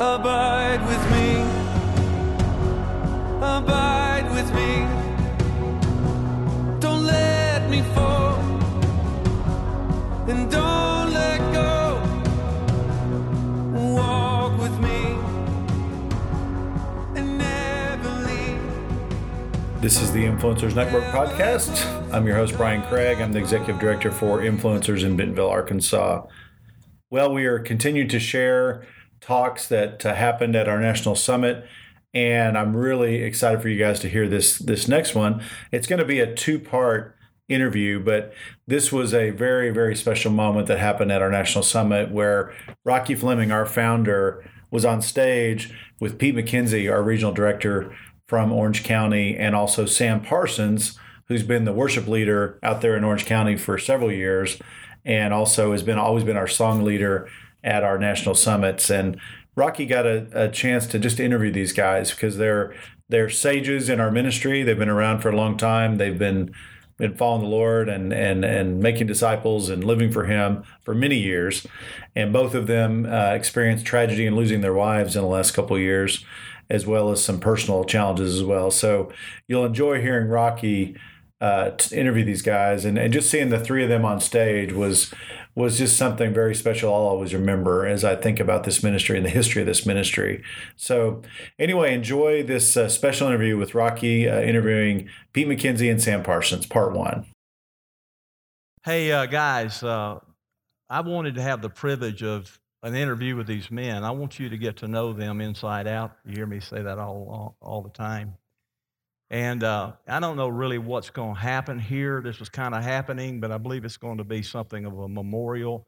Abide with me. Abide with me. Don't let me fall. And don't let go. Walk with me. And never leave. This is the Influencers Network podcast. I'm your host, Brian Craig. I'm the executive director for Influencers in Bentonville, Arkansas. Well, we are continuing to share talks that uh, happened at our national summit, and I'm really excited for you guys to hear this this next one. It's going to be a two part interview, but this was a very very special moment that happened at our national summit where Rocky Fleming, our founder, was on stage with Pete McKenzie, our regional director from Orange County, and also Sam Parsons, who's been the worship leader out there in Orange County for several years, and also has been always been our song leader at our national summits. And Rocky got a, a chance to just interview these guys because they're they're sages in our ministry. They've been around for a long time. They've been been following the Lord and and and making disciples and living for Him for many years. And both of them uh, experienced tragedy and losing their wives in the last couple of years, as well as some personal challenges as well. So you'll enjoy hearing Rocky uh, to interview these guys and, and just seeing the three of them on stage was was just something very special I'll always remember as I think about this ministry and the history of this ministry. So anyway, enjoy this uh, special interview with Rocky uh, interviewing Pete McKenzie and Sam Parsons, part one. Hey, uh, guys, uh, I wanted to have the privilege of an interview with these men. I want you to get to know them inside out. You hear me say that all, all, all the time. And uh, I don't know really what's going to happen here. This was kind of happening, but I believe it's going to be something of a memorial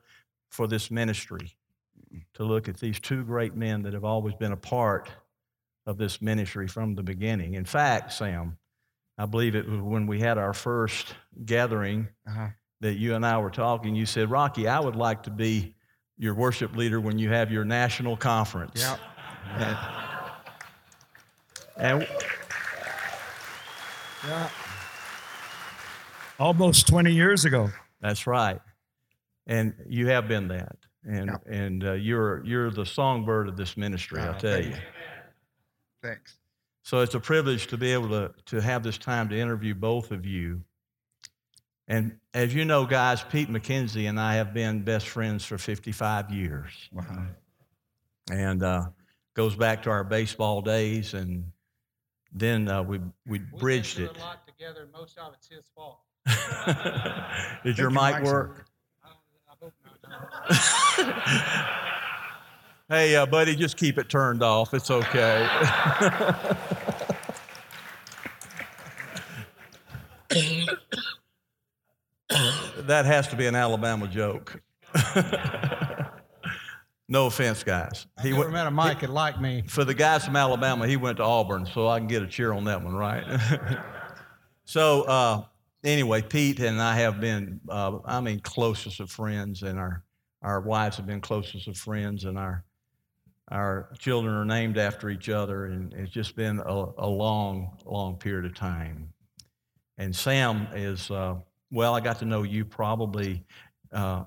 for this ministry to look at these two great men that have always been a part of this ministry from the beginning. In fact, Sam, I believe it was when we had our first gathering Uh-huh. that you and I were talking. You said, Rocky, I would like to be your worship leader when you have your national conference. Yeah. And, and Yeah. Almost 20 years ago. That's right. And you have been that. And, Yep. and uh, you're, you're the songbird of this ministry, I'll tell thank you. you. Thanks. So it's a privilege to be able to, to have this time to interview both of you. And as you know, guys, Pete McKenzie and I have been best friends for 55 years. Wow. And uh, goes back to our baseball days. And then uh, we, we bridged been it. through a lot together, most of it's his fault. Did your your mic work? I, don't, I hope not. no. Hey, uh, buddy, just keep it turned off. It's okay. that has to be an Alabama joke. No offense, guys. I never went- met a Mike that liked me. for the guys from Alabama, he went to Auburn, so I can get a cheer on that one, right? so, uh, anyway, Pete and I have been, uh, I mean, closest of friends, and our, our wives have been closest of friends, and our, our children are named after each other, and it's just been a, a long, long period of time. And Sam is, uh, well, I got to know you probably, uh,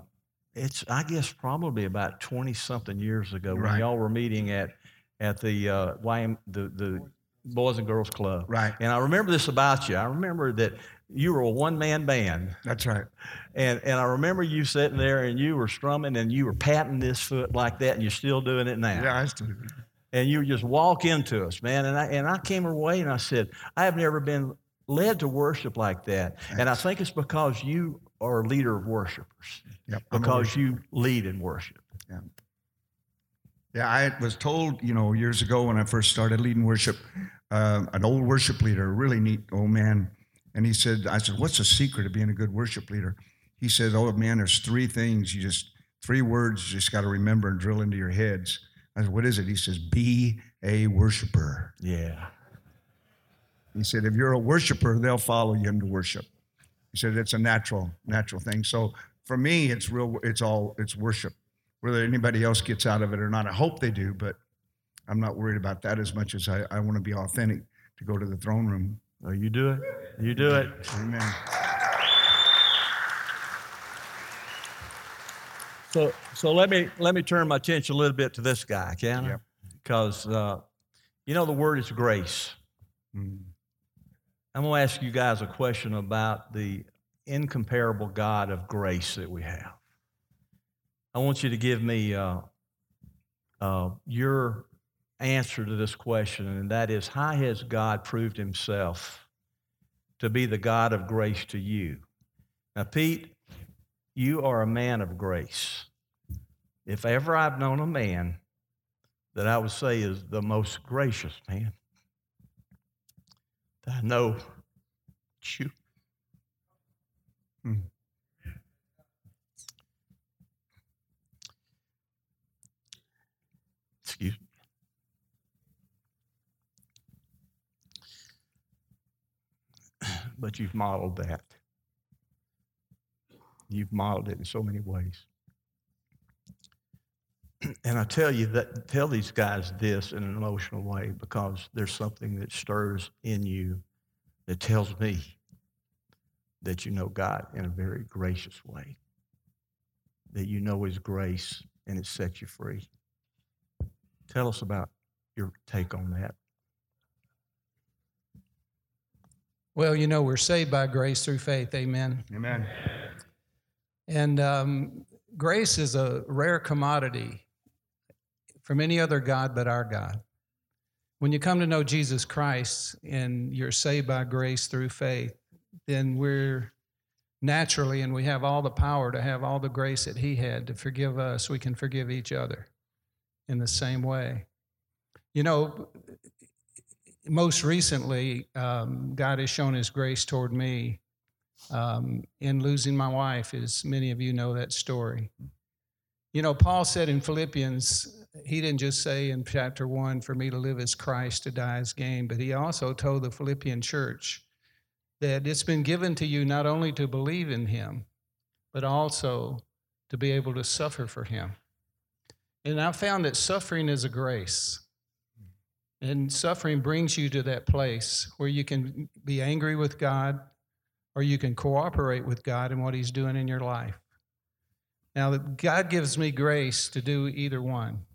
it's, I guess, probably about 20 something years ago when y'all were meeting at, at the, uh, YM, the, the Boys and Girls Club. Right. And I remember this about you. I remember that you were a one man band. That's right. And, and I remember you sitting there and you were strumming and you were patting this foot like that, and you're still doing it now. Yeah, I still do. And you just walk into us, man. And I, and I came away and I said, I have never been led to worship like that. And I think it's because you are a leader of worshipers, Yep. Because you lead in worship. Yeah, I was told, you know, years ago when I first started leading worship, uh, an old worship leader, a really neat old man, and he said, I said, what's the secret of being a good worship leader? He said, oh man, there's three things you just, three words you just got to remember and drill into your heads. I said, what is it? He says, be a worshiper. Yeah. He said, if you're a worshiper, they'll follow you into worship. He said, it's a natural, natural thing. So for me, it's real, it's all, it's worship. Whether anybody else gets out of it or not, I hope they do, but I'm not worried about that as much as I, I want to be authentic to go to the throne room. Oh, you do it. You do it. Amen. So, so let me let me turn my attention a little bit to this guy, can I? Yep. because uh, you know the word is grace. Mm. I'm going to ask you guys a question about the incomparable God of grace that we have. I want you to give me uh, uh, your answer to this question, and that is how has God proved himself to be the God of grace to you? Now, Pete, you are a man of grace. If ever I've known a man that I would say is the most gracious man, that I know it's you. Hmm. Excuse me. But you've modeled that. You've modeled it in so many ways. And I tell you that tell these guys this in an emotional way because there's something that stirs in you that tells me that you know God in a very gracious way. That you know his grace and it sets you free. Tell us about your take on that. Well, you know, we're saved by grace through faith. Amen. Amen. And um, grace is a rare commodity from any other God but our God. When you come to know Jesus Christ and you're saved by grace through faith, then we're naturally, and we have all the power to have all the grace that He had to forgive us. We can forgive each other in the same way. You know, most recently, um, God has shown His grace toward me um, in losing my wife, as many of you know that story. You know, Paul said in Philippians, he didn't just say in chapter one, for me to live as Christ, to die as gain, but he also told the Philippian church that it's been given to you not only to believe in him, but also to be able to suffer for him. And I found that suffering is a grace. And suffering brings you to that place where you can be angry with God or you can cooperate with God in what He's doing in your life. Now, God gives me grace to do either one.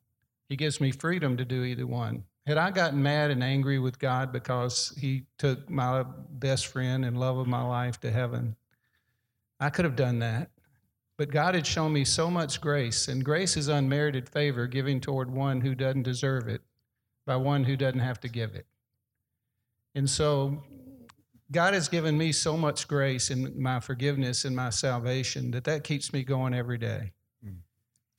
He gives me freedom to do either one. Had I gotten mad and angry with God because He took my best friend and love of my life to heaven, I could have done that. But God had shown me so much grace, and grace is unmerited favor giving toward one who doesn't deserve it by one who doesn't have to give it. And so God has given me so much grace in my forgiveness and my salvation that that keeps me going every day.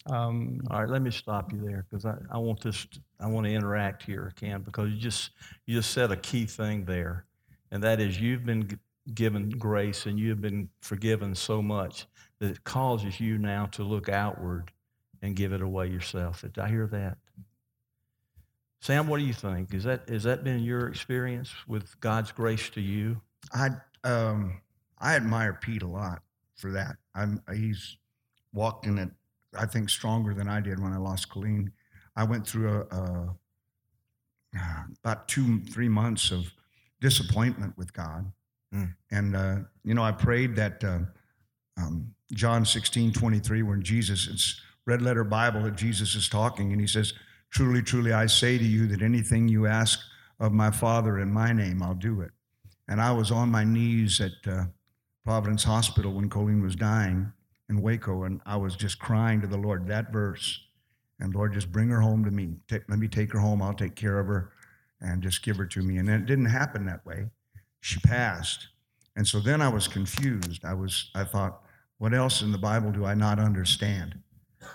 Um, All right, let me stop you there because I, I want this. t- I want to interact here, Ken, because you just you just said a key thing there, and that is you've been g- given grace and you've been forgiven so much that it causes you now to look outward and give it away yourself. Did I hear that? Sam, what do you think? Is that has that been your experience with God's grace to you? I um I admire Pete a lot for that. I'm he's walked in it, I think, stronger than I did when I lost Colleen. I went through a, a about two three months of disappointment with God, Mm. and uh, you know I prayed that uh, um, John 16, 23, when Jesus it's red letter Bible that Jesus is talking, and he says, "Truly, truly, I say to you that anything you ask of my Father in my name, I'll do it." And I was on my knees at uh, Providence Hospital when Colleen was dying in Waco, and I was just crying to the Lord that verse. And Lord, just bring her home to me. Take, let me take her home. I'll take care of her and just give her to me. And it didn't happen that way. She passed. And so then I was confused. I was, I thought, what else in the Bible do I not understand?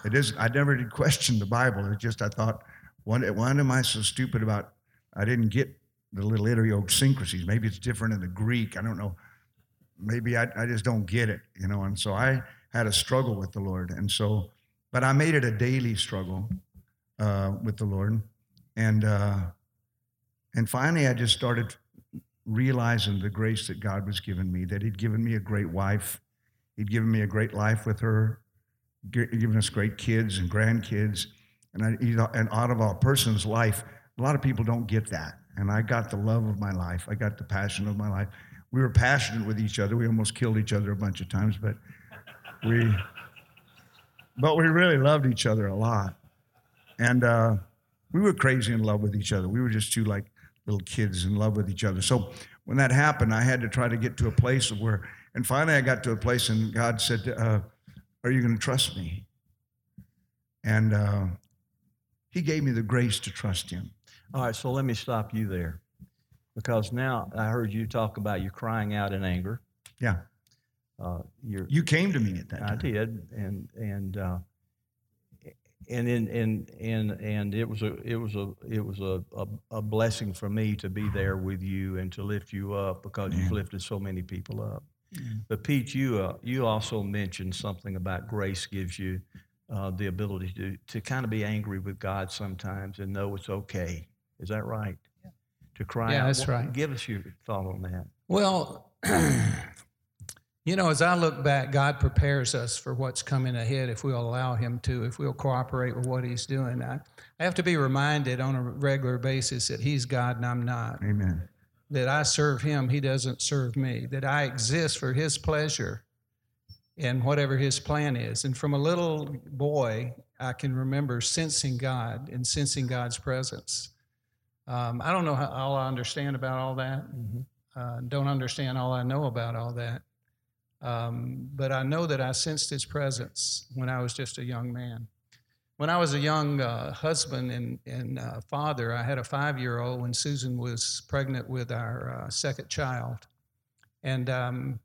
It is, I never did question the Bible. It's just, I thought, what, why am I so stupid about, I didn't get the little idiosyncrasies. Maybe it's different in the Greek. I don't know. Maybe I, I just don't get it, you know. And so I had a struggle with the Lord. And so, but I made it a daily struggle uh, with the Lord. And, uh, and finally, I just started realizing the grace that God was giving me, that He'd given me a great wife. He'd given me a great life with her, gi- given us great kids and grandkids. And, I, you know, and out of a person's life, a lot of people don't get that. And I got the love of my life. I got the passion of my life. We were passionate with each other. We almost killed each other a bunch of times, but we, but we really loved each other a lot. And uh, we were crazy in love with each other. We were just two like little kids in love with each other. So when that happened, I had to try to get to a place of where, and finally I got to a place, and God said, uh, "Are you going to trust me?" And uh, He gave me the grace to trust Him. All right, so let me stop you there. Because now I heard you talk about you crying out in anger. Yeah, Uh, you're, you came to me at that Time. I did, and and uh, and and and and and it was a it was a it was a, a, a blessing for me to be there with you and to lift you up because you've lifted so many people up. But Pete, you uh, you also mentioned something about grace gives you uh, the ability to to kind of be angry with God sometimes and know it's okay. Is that right? Yeah. To cry Yeah, out. that's What- right. Give us your thought on that. Well, you know, as I look back, God prepares us for what's coming ahead if we'll allow Him to, if we'll cooperate with what He's doing. I, I have to be reminded on a regular basis that He's God and I'm not, Amen. that I serve Him, He doesn't serve me, that I exist for His pleasure and whatever His plan is. And from a little boy, I can remember sensing God and sensing God's presence. Um, I don't know how all I understand about all that uh, don't understand all I know about all that. Um, but I know that I sensed his presence when I was just a young man. When I was a young uh, husband and, and uh, father, I had a five year old when Susan was pregnant with our uh, second child. And um,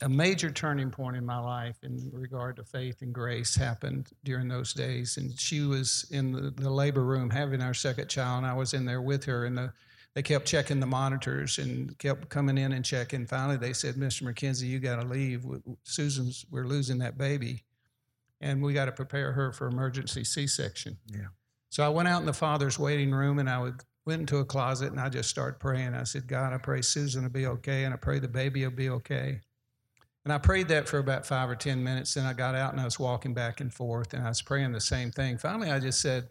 a major turning point in my life in regard to faith and grace happened during those days. And she was in the, the labor room having our second child, and I was in there with her. And the they kept checking the monitors and kept coming in and checking. Finally, they said, "Mr. McKenzie, you got to leave. Susan's, we're losing that baby, and we got to prepare her for emergency C-section." Yeah. So I went out in the father's waiting room, and I would, went into a closet, and I just started praying. I said, "God, I pray Susan will be okay, and I pray the baby will be okay." And I prayed that for about five or ten minutes. Then I got out and I was walking back and forth, and I was praying the same thing. Finally, I just said,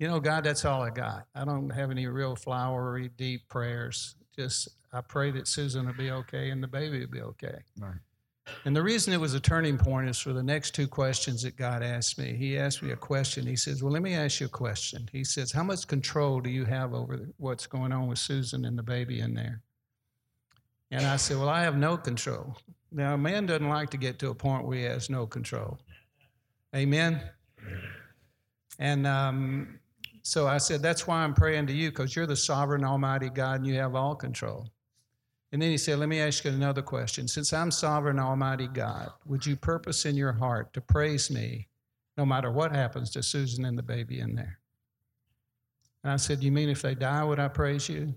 you know, God, that's all I got. I don't have any real flowery, deep prayers. Just I pray that Susan will be okay and the baby will be okay. Right. And the reason it was a turning point is for the next two questions that God asked me. He asked me a question. He says, Well, let me ask you a question. He says, How much control do you have over what's going on with Susan and the baby in there? And I said, Well, I have no control. Now, a man doesn't like to get to a point where he has no control. Amen? And um, so I said, That's why I'm praying to you, because you're the sovereign, almighty God and you have all control. And then he said, Let me ask you another question. Since I'm sovereign, almighty God, would you purpose in your heart to praise me no matter what happens to Susan and the baby in there? And I said, You mean if they die, would I praise you?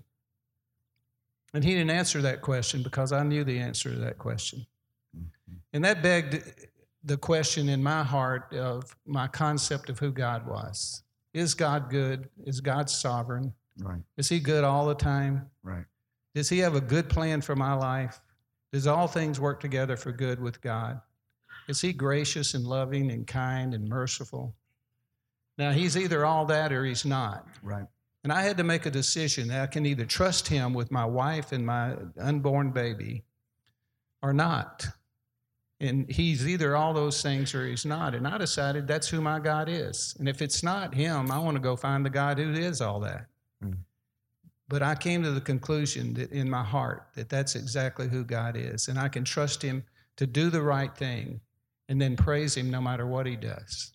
And he didn't answer that question because I knew the answer to that question. Mm-hmm. And that begged the question in my heart of my concept of who God was. Is God good? Is God sovereign? Right. Is he good all the time? Right. Does he have a good plan for my life? Does all things work together for good with God? Is he gracious and loving and kind and merciful? Now, he's either all that or he's not. Right. And I had to make a decision that I can either trust him with my wife and my unborn baby or not. And he's either all those things or he's not. And I decided that's who my God is. And if it's not him, I want to go find the God who is all that. Mm. But I came to the conclusion that in my heart that that's exactly who God is. And I can trust him to do the right thing and then praise him no matter what he does.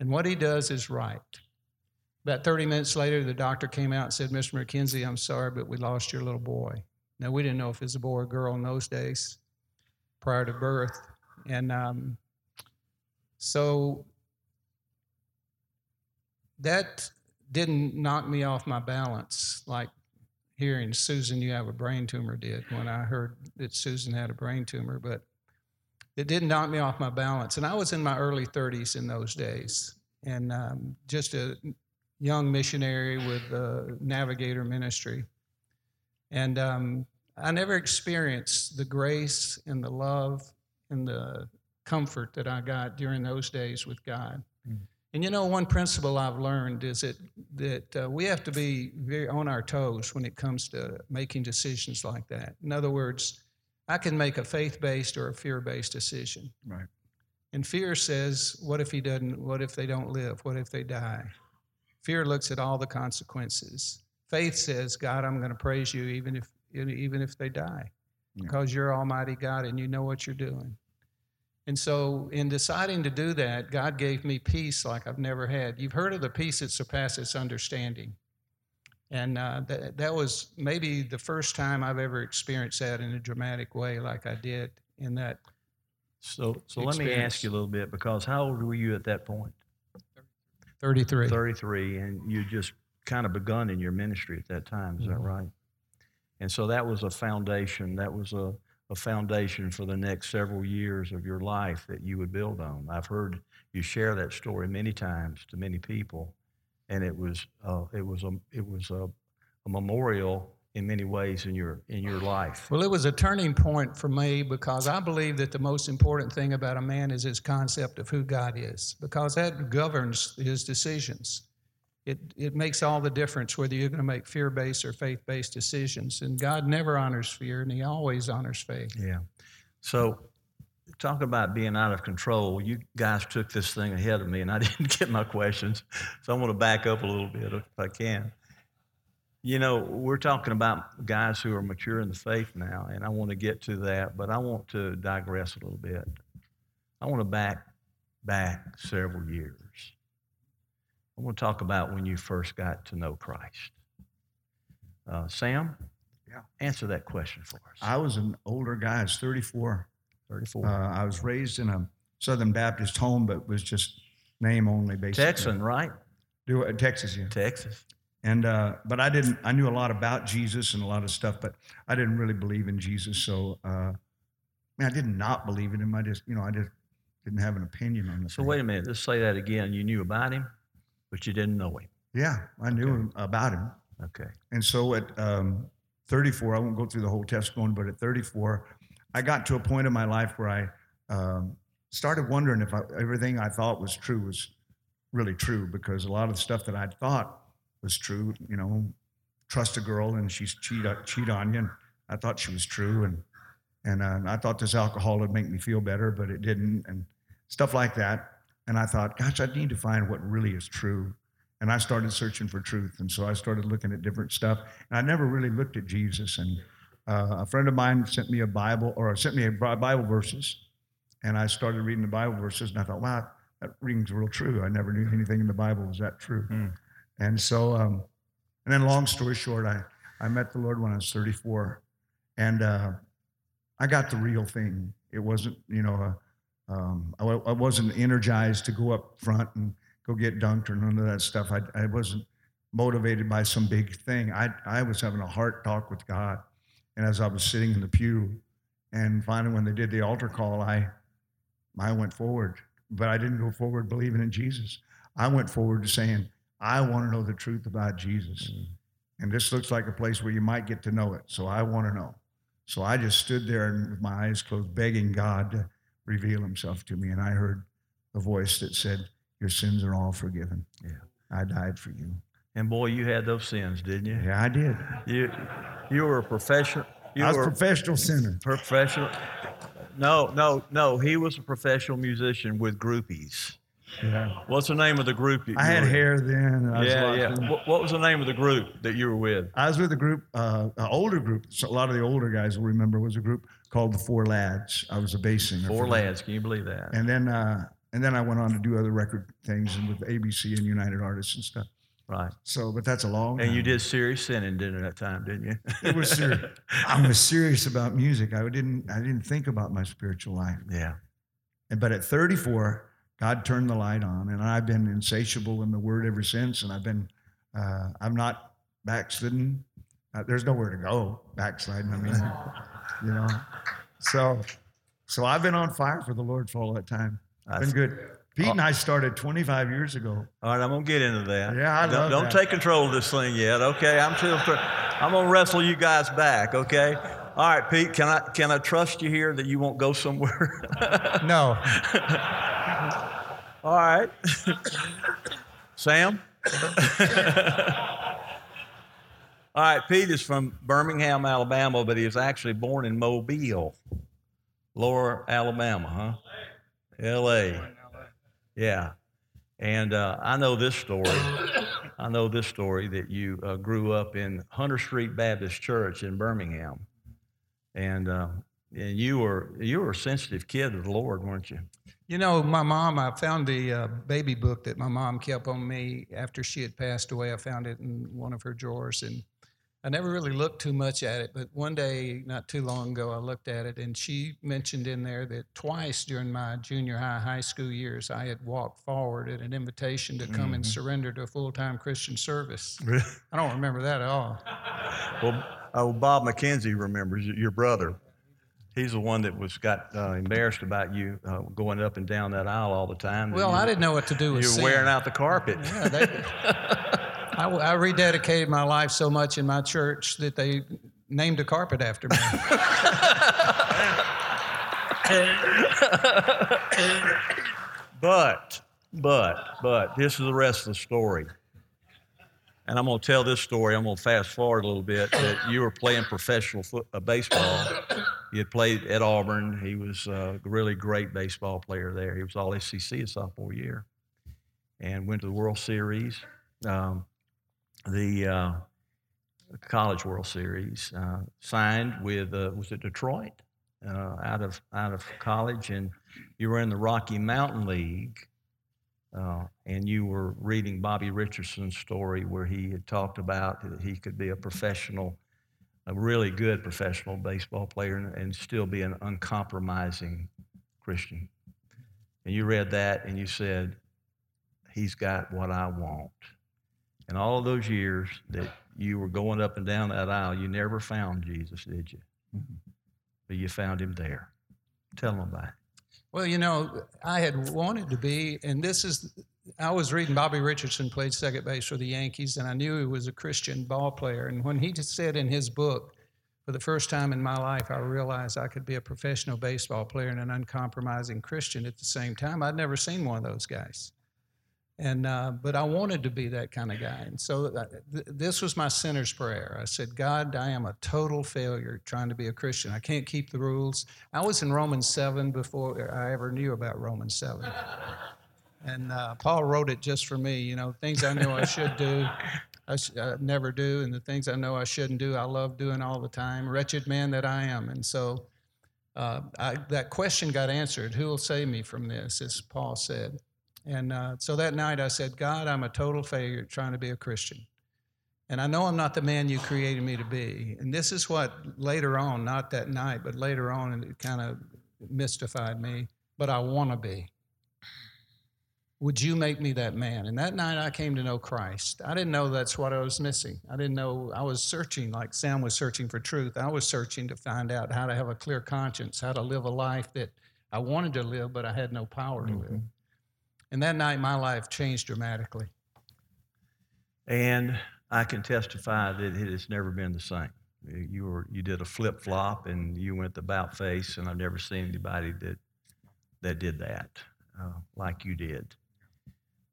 And what he does is right. About 30 minutes later, the doctor came out and said, Mr. McKenzie, I'm sorry, but we lost your little boy. Now, we didn't know if it was a boy or girl in those days prior to birth. And um, so that didn't knock me off my balance like hearing Susan, you have a brain tumor did when I heard that Susan had a brain tumor. But it didn't knock me off my balance. And I was in my early 30s in those days and um, just a young missionary with a navigator ministry. And um, I never experienced the grace and the love and the comfort that I got during those days with God. And you know, one principle I've learned is that that uh, we have to be very on our toes when it comes to making decisions like that. In other words, I can make a faith-based or a fear-based decision. Right. And fear says, "What if he doesn't? What if they don't live? What if they die?" Fear looks at all the consequences. Faith says, God, I'm going to praise you even if even if they die, Yeah. because you're Almighty God and you know what you're doing. And so, in deciding to do that, God gave me peace like I've never had. You've heard of the peace that surpasses understanding. And uh, that, that was maybe the first time I've ever experienced that in a dramatic way, like I did in that So, so let me ask you a little bit because how old were you at that point? 33. 33, and you just kind of begun in your ministry at that time. Is that Mhm. right? And so that was a foundation. That was a, a foundation for the next several years of your life that you would build on. I've heard you share that story many times to many people, and it was uh, it was a it was a, a memorial in many ways in your in your life. Well, it was a turning point for me because I believe that the most important thing about a man is his concept of who God is, because that governs his decisions. It, it makes all the difference whether you're going to make fear based or faith based decisions. And God never honors fear, and He always honors faith. Yeah. So, talk about being out of control. You guys took this thing ahead of me, and I didn't get my questions. So, I'm going to back up a little bit if I can. You know, we're talking about guys who are mature in the faith now, and I want to get to that, but I want to digress a little bit. I want to back back several years. I want to talk about when you first got to know Christ. Uh, Sam, Yeah. answer that question for us. I was an older guy. I was 34. 34. Uh, I was raised in a Southern Baptist home, but was just name only, basically. Texan, right? Do uh, Texas, yeah. Texas. And uh, but I didn't. I knew a lot about Jesus and a lot of stuff, but I didn't really believe in Jesus. So, uh, I, mean, I did not believe in him. I just, you know, I just didn't have an opinion on this. So wait a minute. Let's say that again. You knew about him, but you didn't know him. Yeah, I knew Okay. him, about him. Okay. And so at um, 34, I won't go through the whole testimony, but at 34, I got to a point in my life where I um, started wondering if I, everything I thought was true was really true because a lot of the stuff that I thought was true, you know, trust a girl and she's cheat, cheat on you. And I thought she was true. And, and uh, I thought this alcohol would make me feel better, but it didn't. And stuff like that. And I thought, gosh, I need to find what really is true. And I started searching for truth. And so I started looking at different stuff. And I never really looked at Jesus. And uh, a friend of mine sent me a Bible or sent me a Bible verses. And I started reading the Bible verses. And I thought, wow, that rings real true. I never knew anything in the Bible was that true. Hmm. And so, um, and then long story short, I, I met the Lord when I was 34. And uh, I got the real thing. It wasn't, you know, uh, um, I, I wasn't energized to go up front and go get dunked or none of that stuff. I, I wasn't motivated by some big thing. I, I was having a heart talk with God. And as I was sitting in the pew, and finally when they did the altar call, I, I went forward. But I didn't go forward believing in Jesus. I went forward to saying, I want to know the truth about Jesus. And this looks like a place where you might get to know it. So I want to know. So I just stood there and with my eyes closed, begging God to reveal himself to me. And I heard a voice that said, Your sins are all forgiven. Yeah. I died for you. And boy, you had those sins, didn't you? Yeah, I did. You, you were a professional. You I was a professional sinner. professional. No, no, no. He was a professional musician with groupies. Yeah. What's the name of the group? I you had in? hair then. I Yeah, yeah. in. What was the name of the group that you were with? I was with a group, uh, an older group. So a lot of the older guys will remember was a group called the Four Lads. I was a bass singer. Four lads. Can you believe that? And then, uh, and then I went on to do other record things and with ABC and United Artists and stuff. Right. So, but that's a long. And you did serious sinning during that time, didn't you? It was serious. I was serious about music. I didn't. I didn't think about my spiritual life. yeah. And but at 34, God turned the light on, and I've been insatiable in the Word ever since. And I've been. Uh, I'm not backslidden. Uh, there's nowhere to go backsliding. I mean, you know. So, so I've been on fire for the Lord for all that time. I Been good. Pete and oh. I started 25 years ago. All right, I'm gonna get into that. Yeah, I don't, love Don't that. take control of this thing yet, okay? I'm still. I'm gonna wrestle you guys back, okay? All right, Pete. Can I can I trust you here that you won't go somewhere? No. All right, Sam. All right, Pete is from Birmingham, Alabama, but he was actually born in Mobile, Lower Alabama, huh? L.A. Yeah, and uh, I know this story. I know this story that you uh, grew up in Hunter Street Baptist Church in Birmingham, and uh, and you were you were a sensitive kid of the Lord, weren't you? You know, my mom, I found the uh, baby book that my mom kept on me after she had passed away. I found it in one of her drawers, and I never really looked too much at it. But one day, not too long ago, I looked at it, and she mentioned in there that twice during my junior high, high school years, I had walked forward at an invitation to come and surrender to a full time Christian service. I don't remember that at all. Well, oh, Bob McKenzie remembers your brother. He's the one that was got uh, embarrassed about you uh, going up and down that aisle all the time. Well, I didn't know what to do with You were sin. wearing out the carpet. Yeah, they, I, I rededicated my life so much in my church that they named a carpet after me. But, but, but, this is the rest of the story. And I'm going to tell this story. I'm going to fast forward a little bit. That you were playing professional foot, uh, baseball. You had played at Auburn. He was a really great baseball player there. He was all SEC his sophomore year, and went to the World Series, um, the uh, College World Series. Uh, signed with uh, was it Detroit uh, out of out of college, and you were in the Rocky Mountain League, uh, and you were reading Bobby Richardson's story where he had talked about that he could be a professional, a really good professional baseball player, and, and still be an uncompromising Christian. And you read that and you said, He's got what I want. And all those years that you were going up and down that aisle, you never found Jesus, did you? But you found him there. Tell them about it. Well, you know, I had wanted to be, and this is, I was reading Bobby Richardson played second base for the Yankees, and I knew he was a Christian ball player. And when he said in his book, for the first time in my life, I realized I could be a professional baseball player and an uncompromising Christian at the same time. I'd never seen one of those guys. And, uh, but I wanted to be that kind of guy. And so uh, th- this was my sinner's prayer. I said, God, I am a total failure trying to be a Christian. I can't keep the rules. I was in Romans 7 before I ever knew about Romans 7. And uh, Paul wrote it just for me, you know, things I know I should do, I, sh- I never do, and the things I know I shouldn't do, I love doing all the time. Wretched man that I am. And so uh, I, that question got answered who will save me from this, as Paul said. And uh, so that night I said, God, I'm a total failure trying to be a Christian. And I know I'm not the man you created me to be. And this is what later on, not that night, but later on, it kind of mystified me, but I want to be. Would you make me that man? And that night I came to know Christ. I didn't know that's what I was missing. I didn't know I was searching, like Sam was searching for truth. I was searching to find out how to have a clear conscience, how to live a life that I wanted to live, but I had no power to live. And that night my life changed dramatically. And I can testify that it has never been the same. You were you did a flip flop and you went the about face, and I've never seen anybody that that did that uh, like you did.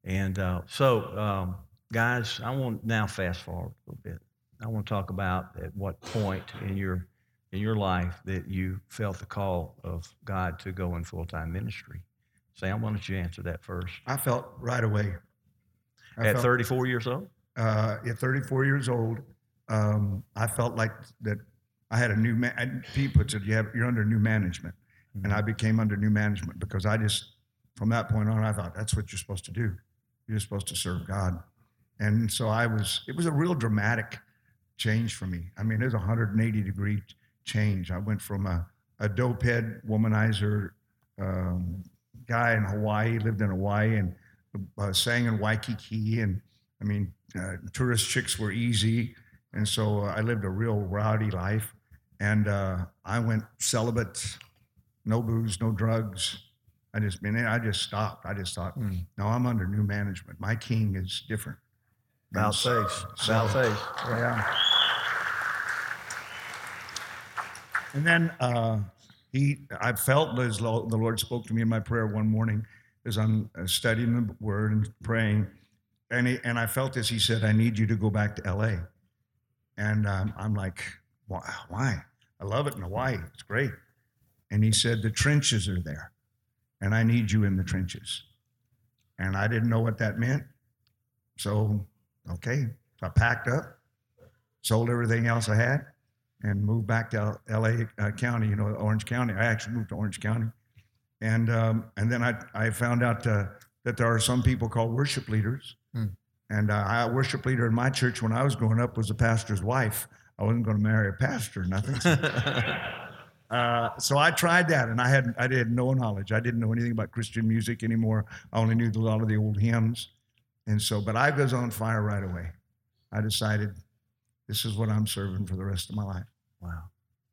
And uh, so, um, guys, I want now fast forward a little bit. I want to talk about at what point in your in your life that you felt the call of God to go in full time ministry. Sam, why don't you answer that first? I felt right away. I At felt- 34 years old. uh, at 34 years old, um, I felt like that I had a new man. Pete puts it, you have, you're under new management. And I became under new management because I just, from that point on, I thought that's what you're supposed to do. You're supposed to serve God. And so I was, it was a real dramatic change for me. I mean, it was a 180 degree change. I went from a, a dope head womanizer um, guy in Hawaii, lived in Hawaii and uh, sang in Waikiki. And I mean, uh, tourist chicks were easy. And so uh, I lived a real rowdy life. And uh, I went celibate, no booze, no drugs. I just, mean, I just stopped. I just thought, Mm. no, I'm under new management. My king is different. About so- face. so- face. yeah. And then uh, he, I felt as the Lord spoke to me in my prayer one morning as I'm uh, studying the Word and praying, and he, and I felt this. He said, "I need you to go back to L.A." And um, I'm like, "Why? Why? I love it in Hawaii. It's great." And he said, "The trenches are there, and I need you in the trenches." And I didn't know what that meant, so Okay. I packed up, sold everything else I had, and moved back to L.A. Uh, County, you know, Orange County. I actually moved to Orange County. And, um, and then I, I found out uh, that there are some people called worship leaders. Hmm. And uh, I, a worship leader in my church when I was growing up was a pastor's wife. I wasn't going to marry a pastor, nothing. So, uh, so I tried that, and I had I had no knowledge. I didn't know anything about Christian music anymore. I only knew a lot of the old hymns, and so. But I was on fire right away. I decided this is what I'm serving for the rest of my life, Wow.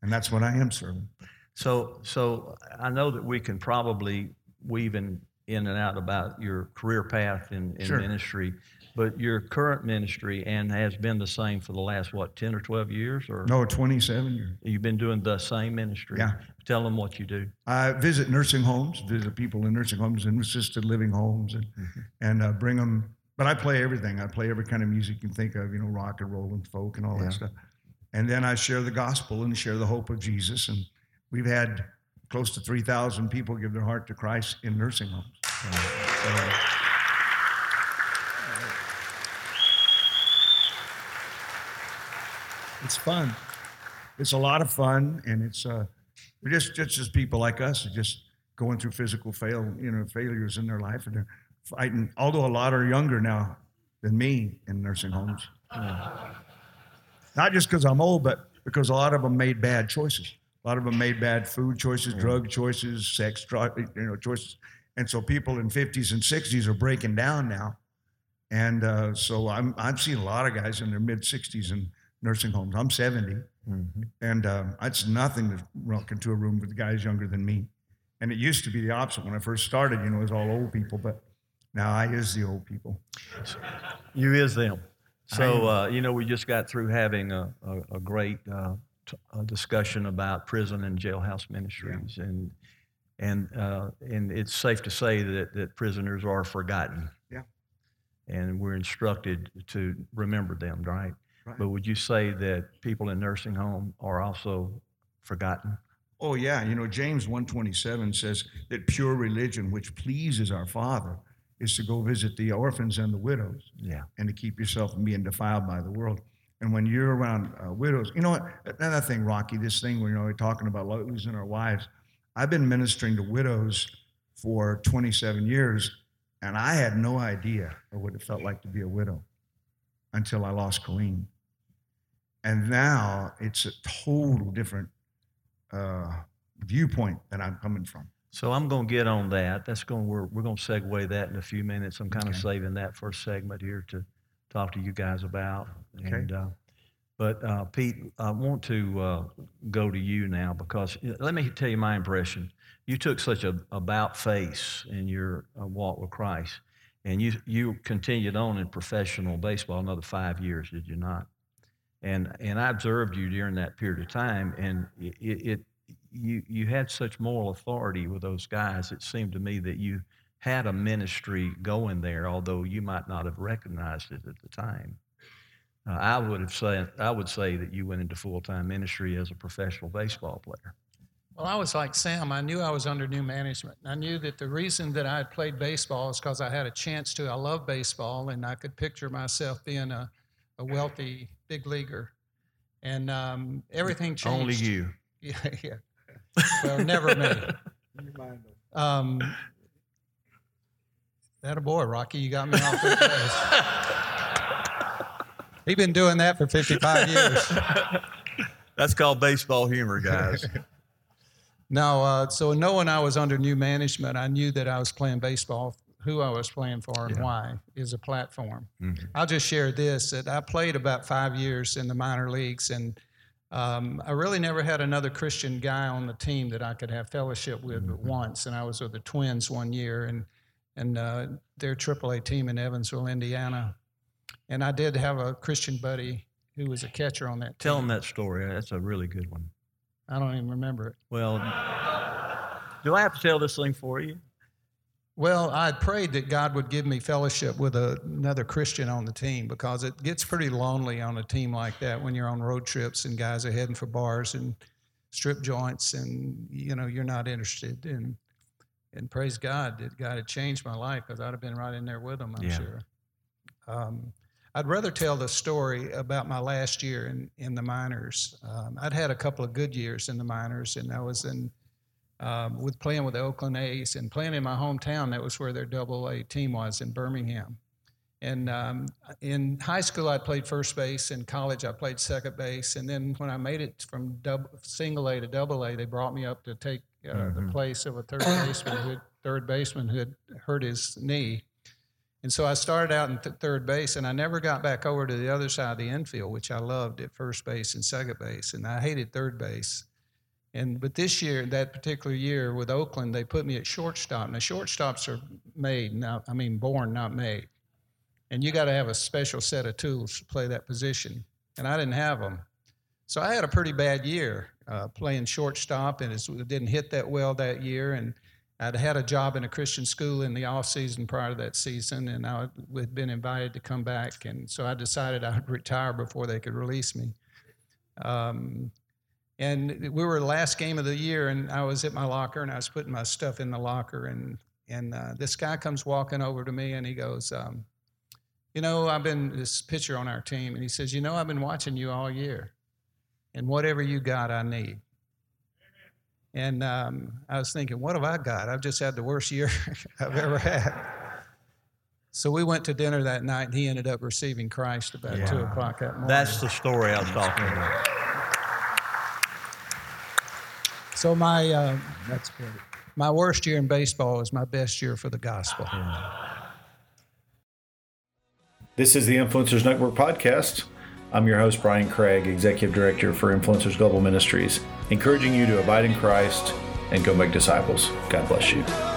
and that's what I am serving. So, so I know that we can probably weave in, in and out about your career path in, in Sure. ministry, but your current ministry and has been the same for the last what ten or twelve years, or No, 27 years. you've been doing the same ministry. Yeah. Tell them what you do. I visit nursing homes, visit people in nursing homes and assisted living homes, and and uh, bring them. But I play everything. I play every kind of music you can think of, you know, rock and roll and folk and all Yeah. that stuff. And then I share the gospel and share the hope of Jesus. And we've had close to 3,000 people give their heart to Christ in nursing homes. So, it's fun. It's a lot of fun, and it's uh, just just as people like us just going through physical fail, you know, failures in their life, and they're fighting. Although a lot are younger now than me in nursing homes, not just because I'm old, but because a lot of them made bad choices. A lot of them made bad food choices, drug choices, sex, you know, choices, and so people in 50s and 60s are breaking down now. And uh, so I'm I've seen a lot of guys in their mid 60s in nursing homes. I'm 70. And uh, it's nothing to walk into a room with guys younger than me. And it used to be the opposite when I first started. You know, it was all old people, but now I is the old people. You is them. So, uh, you know, we just got through having a, a, a great uh, t- a discussion about prison and jailhouse ministries, and and uh, and it's safe to say that that prisoners are forgotten. Yeah. And we're instructed to remember them, right? Right. But would you say that people in nursing home are also forgotten? Oh yeah, you know James 127 says that pure religion which pleases our Father is to go visit the orphans and the widows Yeah. and to keep yourself from being defiled by the world. And when you're around uh, widows, you know what? Another thing, Rocky, this thing you know we're talking about losing our wives. I've been ministering to widows for 27 years, and I had no idea of what it felt like to be a widow until I lost Colleen. And now it's a total different uh, viewpoint that I'm coming from. So I'm going to get on that. That's going. We're we're going to segue that in a few minutes. I'm kind of saving that first segment here to talk to you guys about. Okay. And, uh, but uh, Pete, I want to uh, go to you now because uh, let me tell you my impression. You took such a about face in your uh, walk with Christ, and you you continued on in professional baseball another five years, did you not? And and I observed you during that period of time, and it, it you you had such moral authority with those guys. It seemed to me that you had a ministry going there, although you might not have recognized it at the time. Uh, I would have said I would say that you went into full time ministry as a professional baseball player. Well, I was like Sam. I knew I was under new management. I knew that the reason that I had played baseball is because I had a chance to. I love baseball, and I could picture myself being a, a wealthy big leaguer. And um, everything changed. Only you. Yeah, yeah. Well, never me. Um, that a boy, Rocky. You got me off the place. He's been doing that for 55 years. That's called baseball humor, guys. No, uh, so knowing I was under new management, I knew that I was playing baseball. Who I was playing for and Yeah. why is a platform. Mhm. I'll just share this: that I played about five years in the minor leagues, and um, I really never had another Christian guy on the team that I could have fellowship with but once. And I was with the Twins one year, and and uh, their AAA team in Evansville, Indiana. And I did have a Christian buddy who was a catcher on that. Team. Tell them that story. That's a really good one. I don't even remember it. Well, do I have to tell this thing for you? Well, I prayed that God would give me fellowship with a, another Christian on the team because it gets pretty lonely on a team like that when you're on road trips and guys are heading for bars and strip joints and you know you're not interested and and praise God that God had changed my life because I'd have been right in there with them I'm Yeah. sure. Um, I'd rather tell the story about my last year in, in the minors. Um, I'd had a couple of good years in the minors, and I was in um, with playing with the Oakland A's and playing in my hometown. That was where their Double A team was in Birmingham. And um, in high school, I played first base. In college, I played second base. And then when I made it from double, single A to double A, they brought me up to take uh, Mm-hmm. the place of a third baseman, who had, third baseman who had hurt his knee. And so I started out in th- third base, and I never got back over to the other side of the infield, which I loved at first base and second base, and I hated third base. And but this year, that particular year with Oakland, they put me at shortstop. Now shortstops are made, not I mean born, not made. And you got to have a special set of tools to play that position. And I didn't have them, so I had a pretty bad year uh, playing shortstop, and it didn't hit that well that year. And I'd had a job in a Christian school in the off season prior to that season, and I had been invited to come back, and so I decided I'd retire before they could release me. Um, and we were the last game of the year, and I was at my locker, and I was putting my stuff in the locker, and and uh, this guy comes walking over to me, and he goes, um, "You know, I've been this pitcher on our team," and he says, "You know, I've been watching you all year, and whatever you got, I need." And um, I was thinking, what have I got? I've just had the worst year I've ever had. So we went to dinner that night, and he ended up receiving Christ about two o'clock that morning. That's the story I was talking about. So my uh, That's great. my worst year in baseball was my best year for the gospel. This is the Influencers Network podcast. I'm your host, Brian Craig, Executive Director for Influencers Global Ministries, encouraging you to abide in Christ and go make disciples. God bless you.